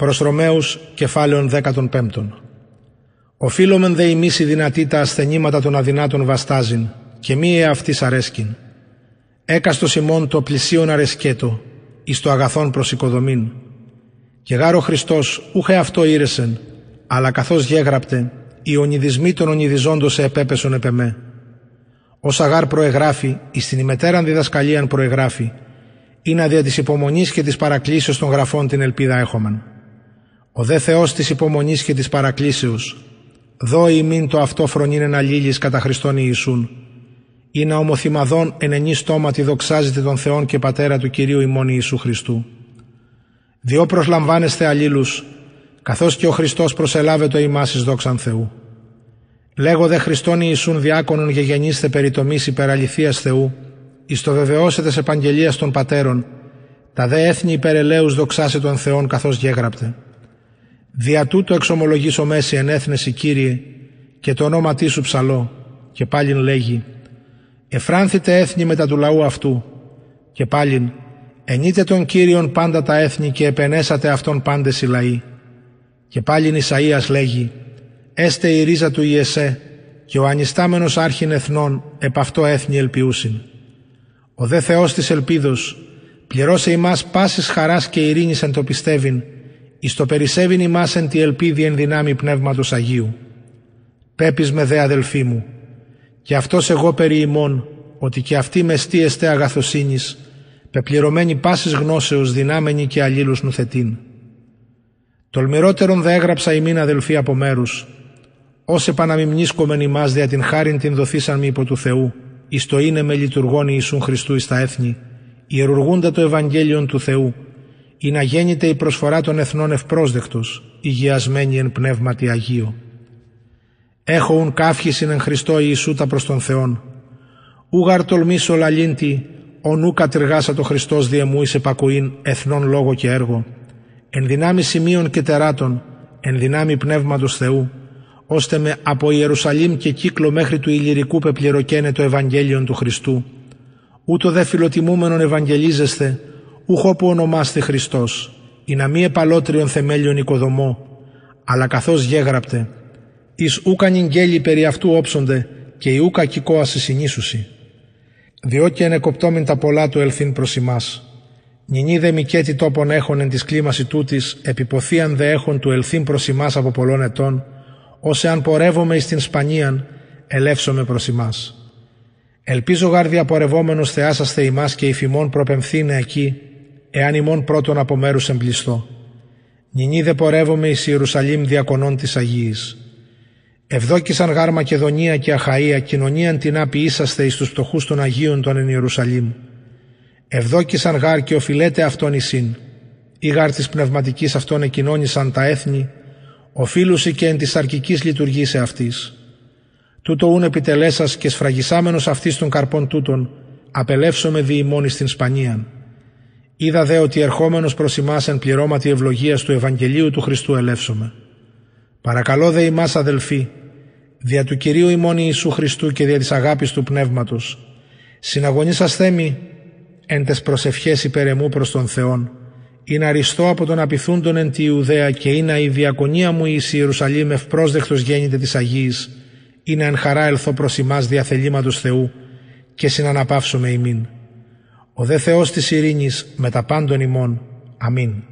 Προς Ρωμαίους κεφάλαιον 15. Οφείλομεν δε ημείς η δυνατή τα ασθενήματα των αδυνάτων βαστάζειν και μη εαυτής αρέσκην. Έκαστο ημών το πλησίον αρεσκέτο εις το αγαθόν προς οικοδομήν. Και γάρο Χριστός ούχε αυτό ήρεσεν, αλλά καθώς γέγραπτε, οι ονειδισμοί των ονειδιζόντος σε επέπεσον επεμέ. Ως αγάρ προεγράφει, εις την ημετέραν διδασκαλίαν προεγράφει, είναι δια της υπομονής και της παρακλήσεως των γραφών την ελπίδα έχομεν. Ο δε Θεός της υπομονής και της παρακλήσεως, δώ ημίν το αυτό φρονήν εν αλλήλης κατά Χριστόν Ιησούν, ή να ομοθυμαδόν εν ενή στόματι δοξάζεται τον Θεόν και Πατέρα του Κυρίου ημών Ιησού Χριστού. Διό προσλαμβάνεστε αλλήλους, καθώς και ο Χριστός προσελάβετο ημάς εις δόξαν Θεού. Λέγω δε Χριστόν Ιησούν διάκονον γεγενήστε περιτομής υπεραληθείας Θεού, εις το βεβαιώσετε σε επαγγελίας των πατέρων, τα δε έθνη υπερελαίους δοξάσε τον Θεόν καθώς γέγραπτε. Δια τούτο εξομολογήσω μέση εν έθνεση Κύριε και το όνομα σου ψαλώ και πάλιν λέγει «Εφράνθητε έθνη μετά του λαού αυτού» και πάλιν «Ενείτε τον Κύριον πάντα τα έθνη και επενέσατε αυτόν πάντες οι λαοί» και πάλιν Ισαΐας λέγει «Έστε η ρίζα του Ιεσέ και ο ανιστάμενος άρχιν εθνών επ' αυτό έθνη ελπιούσιν». Ο δε Θεός της ελπίδος πληρώσε ημάς πάσης χαράς και ειρήνης εν το πιστεύειν εις το περισσεύειν ημάς εν τη ελπίδη εν δυνάμει Πνεύματος Αγίου. Πέπεις με δε αδελφοί μου, και αυτός εγώ περί ημών, ότι και αυτοί μεστή εστέ αγαθοσύνης, πεπληρωμένοι πάσης γνώσεως δυνάμενοι και αλλήλους νουθετήν. Τολμηρότερον δε έγραψα ημίν αδελφοί από μέρους, ως επαναμιμνίσκομεν ημάς δια την χάριν την δοθήσαν μη υπό του Θεού, εις το είναι με λειτουργών Ιησούν Χριστού εις τα έθνη, ιερουργούντα το Ευαγγέλιον του Θεού, ή να γέννηται η προσφορά των εθνών ευπρόσδεκτος, υγειασμένη εν πνεύματι Αγίο. Έχω ουν καύχησιν εν Χριστώ Ιησού τα προς τον Θεόν. Ούγαρ τολμήσω λαλίντι, ον ου κατηργάσα το Χριστός διεμού εις επακουήν εθνών λόγο και έργο, εν δυνάμει σημείων και τεράτων, εν δυνάμει πνεύματος Θεού, ώστε με από Ιερουσαλήμ και κύκλο μέχρι του Ηλυρικού πεπληροκαίνε το Ευαγγέλιον του Χριστού. Ούτω δε φιλοτιμούμενον Ευαγγελίζεστε, ούχο που ονομάστε Χριστός, ή να μη επαλότριον θεμέλιον οικοδομό, αλλά καθώς γέγραπτε, εις ούκαν γέλοι περί αυτού όψονται και η ούκα κικό ασυσυνήσουσι. Διότι ενεκοπτόμην τα πολλά του ελθύν προς ημάς. Νινή δε μικέτη τόπον έχων εν της κλίμασης τούτης, επιποθίαν δε έχων του ελθύν προς ημάς από πολλών ετών, ως εάν πορεύομαι εις την Σπανίαν, ελεύσομαι προς ημάς. Ελπίζω γάρδια πορευόμενος θεάσαστε ημάς και υφημών προπεμφθήνε εκεί, εάν ημών πρώτον από μέρους εμπλιστώ. Νινή δε πορεύομαι εις Ιερουσαλήμ διακονών της Αγίης. Ευδόκησαν γάρ Μακεδονία και Αχαΐα κοινωνίαν την είσαστε εις τους πτωχούς των Αγίων των εν Ιερουσαλήμ. Ευδόκησαν γάρ και οφειλέτε αυτόν εισήν. Ή γάρ της πνευματικής αυτών εκοινώνησαν τα έθνη, οφείλουσι και εν της αρκικής λειτουργήσε αυτής. Τούτο ούν επιτελέσας και σφραγισάμενος αυτής των καρπών τούτων, απελεύσομαι διημόνη στην Σπανίαν Είδα δε ότι ερχόμενος προς ημάς εν πληρώματι ευλογίας του Ευαγγελίου του Χριστού ελεύσομαι. Παρακαλώ δε ημάς αδελφοί, δια του Κυρίου ημών Ιησού Χριστού και δια της αγάπης του Πνεύματος, συναγωνίσασθέ μη εν τες προσευχές υπερεμού προς τον Θεόν, ή να ριστώ από τον απειθούντον εν τη Ιουδαία και ή να η διακονία μου εις Ιερουσαλήμ ευπρόσδεκτος γέννηται της Αγίης, ή να εν χαρά ελθώ προς ημάς διαθελήματος Θεού και συναναπαύσω με ημίν. Ο δε Θεός της ειρήνης με τα πάντων ημών. Αμήν.